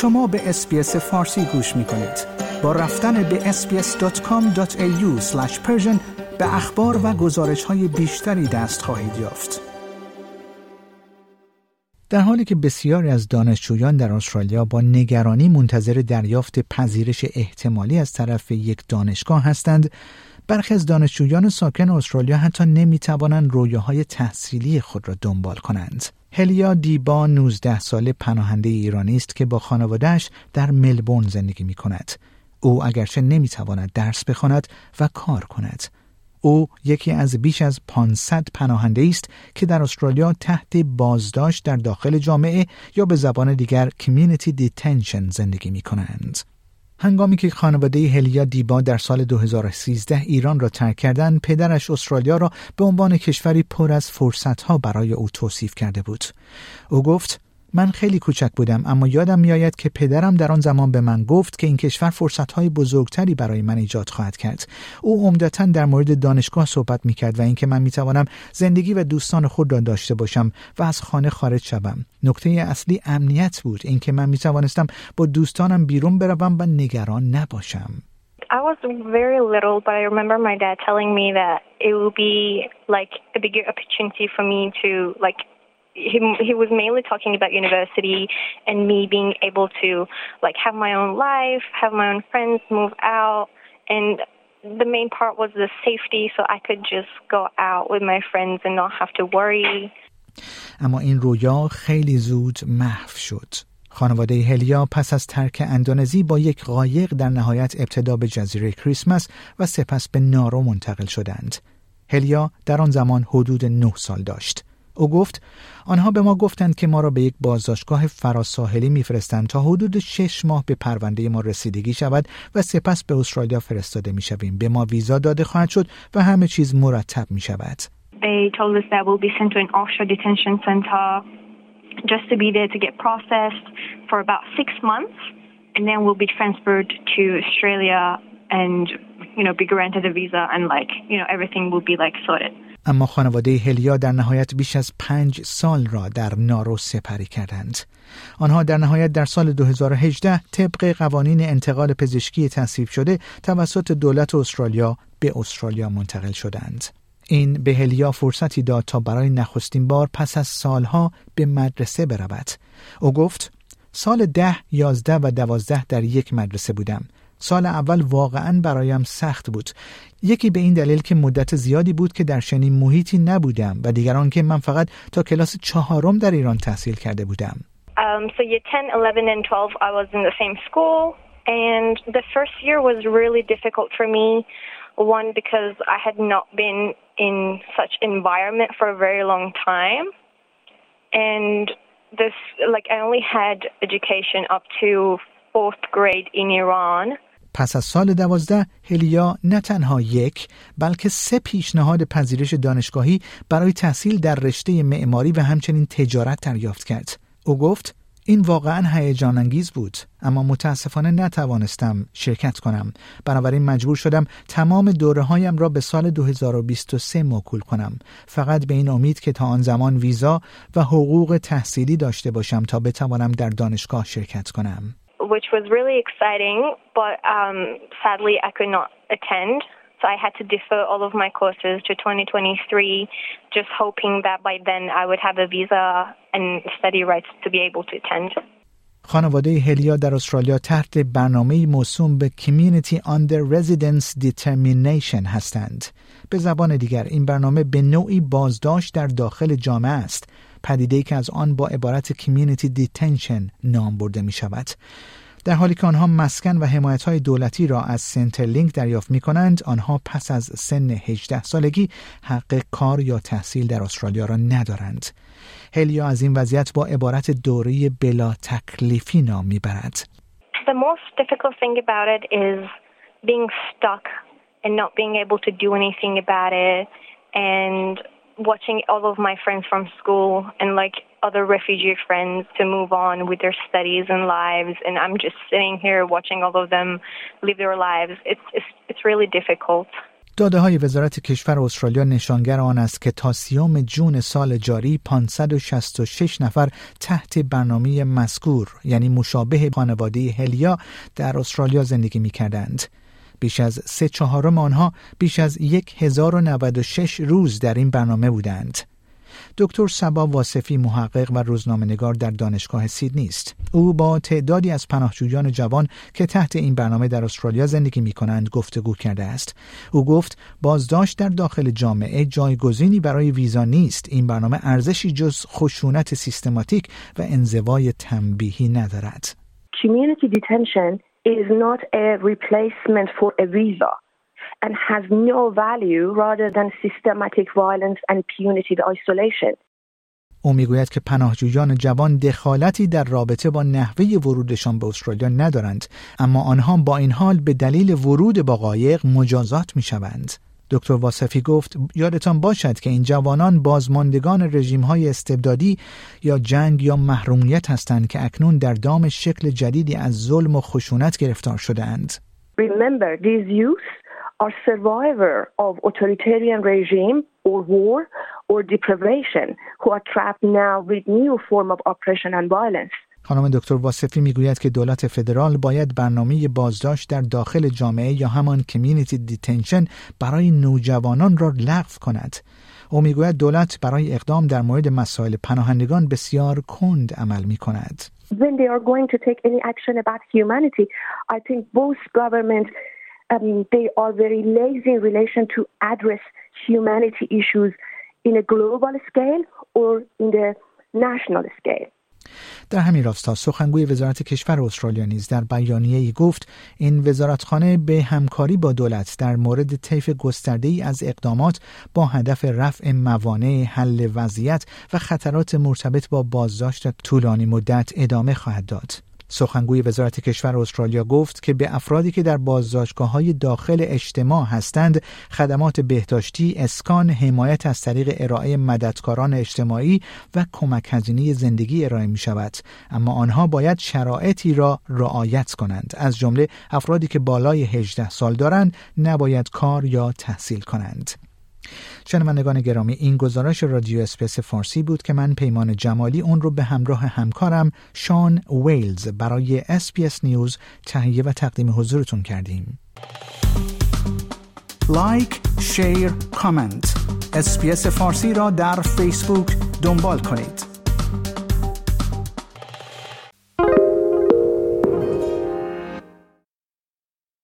شما به اسپیس فارسی گوش می کنید. با رفتن به sbs.com.au به اخبار و گزارش های بیشتری دست خواهید یافت. در حالی که بسیاری از دانشجویان در استرالیا با نگرانی منتظر دریافت پذیرش احتمالی از طرف یک دانشگاه هستند، برخی از دانشجویان ساکن استرالیا حتی نمی توانند رویاهای تحصیلی خود را دنبال کنند. هلیا دیبا 19 ساله پناهنده ایرانی است که با خانوادهش در ملبورن زندگی می کند. او اگرچه نمی تواند درس بخواند و کار کند. او یکی از بیش از 500 پناهنده است که در استرالیا تحت بازداشت در داخل جامعه یا به زبان دیگر community detention زندگی می کنند. هنگامی که خانواده هلیا دیبا در سال 2013 ایران را ترک کردند، پدرش استرالیا را به عنوان کشوری پر از فرصتها برای او توصیف کرده بود. او گفت: من خیلی کوچک بودم اما یادم میآید که پدرم در آن زمان به من گفت که این کشور فرصتهای بزرگتری برای من ایجاد خواهد کرد. او عمدتا در مورد دانشگاه صحبت می کرد و اینکه من می توانم زندگی و دوستان خود را داشته باشم و از خانه خارج شوم. نکته اصلی امنیت بود اینکه من می توانستم با دوستانم بیرون بروم و نگران نباشم. I was very little, but I remember my dad telling me that it would be like a bigger opportunity for me to like he he was mainly talking about university and me being able to like have my own life, have my own friends, move out, and the main part was the safety, so I could just go out with my friends and not have to worry. اما این رویا خیلی زود محو شد. خانواده هلیا پس از ترک اندونزی با یک قایق در نهایت ابتدا به جزیره کریسمس و سپس به نارو منتقل شدند. هلیا در آن زمان حدود نه سال داشت. او گفت آنها به ما گفتند که ما را به یک بازداشتگاه فراساحلی میفرستند تا حدود شش ماه به پرونده ما رسیدگی شود و سپس به استرالیا فرستاده می شویم. به ما ویزا داده خواهد شد و همه چیز مرتب می شود. They told us that we'll be sent to an offshore detention center just to be there to get processed for about six months and then we'll be transferred to Australia and you know be granted a visa and like you know everything will be like sorted. اما خانواده هلیا در نهایت بیش از پنج سال را در نارو سپری کردند. آنها در نهایت در سال 2018 طبق قوانین انتقال پزشکی تصویب شده توسط دولت استرالیا به استرالیا منتقل شدند. این به هلیا فرصتی داد تا برای نخستین بار پس از سالها به مدرسه برود. او گفت سال ده، یازده و دوازده در یک مدرسه بودم. سال اول واقعا برایم سخت بود یکی به این دلیل که مدت زیادی بود که در چنین محیطی نبودم و دیگران که من فقط تا کلاس چهارم در ایران تحصیل کرده بودم Um, so year 10, 11, and 12, I was in the same school, and the first year was really difficult for me. One, because I had not been in such environment for a very long time, and this, like, I only had education up to fourth grade in Iran. پس از سال دوازده هلیا نه تنها یک بلکه سه پیشنهاد پذیرش دانشگاهی برای تحصیل در رشته معماری و همچنین تجارت دریافت کرد. او گفت این واقعا هیجان انگیز بود اما متاسفانه نتوانستم شرکت کنم. بنابراین مجبور شدم تمام دوره هایم را به سال 2023 موکول کنم. فقط به این امید که تا آن زمان ویزا و حقوق تحصیلی داشته باشم تا بتوانم در دانشگاه شرکت کنم. which was really exciting, but um, sadly I could not attend. So I had to defer all of my courses to 2023, just hoping that by then I would have a visa and study rights to be able to attend. خانواده هلیا در استرالیا تحت برنامه موسوم به Community Under Residence Determination هستند. به زبان دیگر این برنامه به نوعی بازداشت در داخل جامعه است پدیده که از آن با عبارت کمیونیتی دیتنشن نام برده می شود. در حالی که آنها مسکن و حمایت های دولتی را از سنترلینک دریافت می کنند آنها پس از سن 18 سالگی حق کار یا تحصیل در استرالیا را ندارند. هلیا از این وضعیت با عبارت دوره بلا تکلیفی نام می‌برد. The most difficult thing about it is being stuck and not being able to do anything about it and watching all of my friends from school and like other refugee friends to move on with their studies and lives and I'm just sitting here watching all of them live their lives. It's it's, it's really difficult. داده های وزارت کشور استرالیا نشانگر آن است که تا سیام جون سال جاری 566 نفر تحت برنامه مذکور یعنی مشابه خانواده هلیا در استرالیا زندگی می کردند. بیش از سه چهارم آنها بیش از 1096 روز در این برنامه بودند. دکتر سبا واسفی محقق و روزنامه‌نگار در دانشگاه سیدنی است. او با تعدادی از پناهجویان جوان که تحت این برنامه در استرالیا زندگی می کنند گفتگو کرده است. او گفت بازداشت در داخل جامعه جایگزینی برای ویزا نیست. این برنامه ارزشی جز خشونت سیستماتیک و انزوای تنبیهی ندارد. Community detention is not a replacement for a visa. And has no value rather than systematic violence and punitive isolation. او می‌گوید که پناهجویان جوان دخالتی در رابطه با نحوه ورودشان به استرالیا ندارند اما آنها با این حال به دلیل ورود با قایق مجازات می شوند. دکتر واسفی گفت یادتان باشد که این جوانان بازماندگان رژیم های استبدادی یا جنگ یا محرومیت هستند که اکنون در دام شکل جدیدی از ظلم و خشونت گرفتار شده اند. Remember, these youth are survivor of authoritarian regime or war or deprivation who are trapped now with new form of oppression and violence. خانم دکتر واسفی می‌گوید که دولت فدرال باید برنامه بازداشت در داخل جامعه یا همان community detention برای نوجوانان را لغو کند. او می‌گوید دولت برای اقدام در مورد مسائل پناهندگان بسیار کند عمل می کند. When they are going to take any action about humanity, I think both governments um, they are very lazy in relation to address humanity issues in a global scale or in the national scale. در همین راستا سخنگوی وزارت کشور استرالیا نیز در بیانیه ای گفت این وزارتخانه به همکاری با دولت در مورد طیف گسترده ای از اقدامات با هدف رفع موانع حل وضعیت و خطرات مرتبط با بازداشت طولانی مدت ادامه خواهد داد. سخنگوی وزارت کشور استرالیا گفت که به افرادی که در بازداشتگاه های داخل اجتماع هستند خدمات بهداشتی، اسکان، حمایت از طریق ارائه مددکاران اجتماعی و کمک هزینه زندگی ارائه می شود اما آنها باید شرایطی را رعایت کنند. از جمله افرادی که بالای 18 سال دارند نباید کار یا تحصیل کنند. شنوندگان گرامی این گزارش رادیو SBS فارسی بود که من پیمان جمالی اون رو به همراه همکارم شان ویلز برای SBS News تهیه و تقدیم حضورتون کردیم. like، share، comment. SBS فارسی را در فیسبوک دنبال کنید.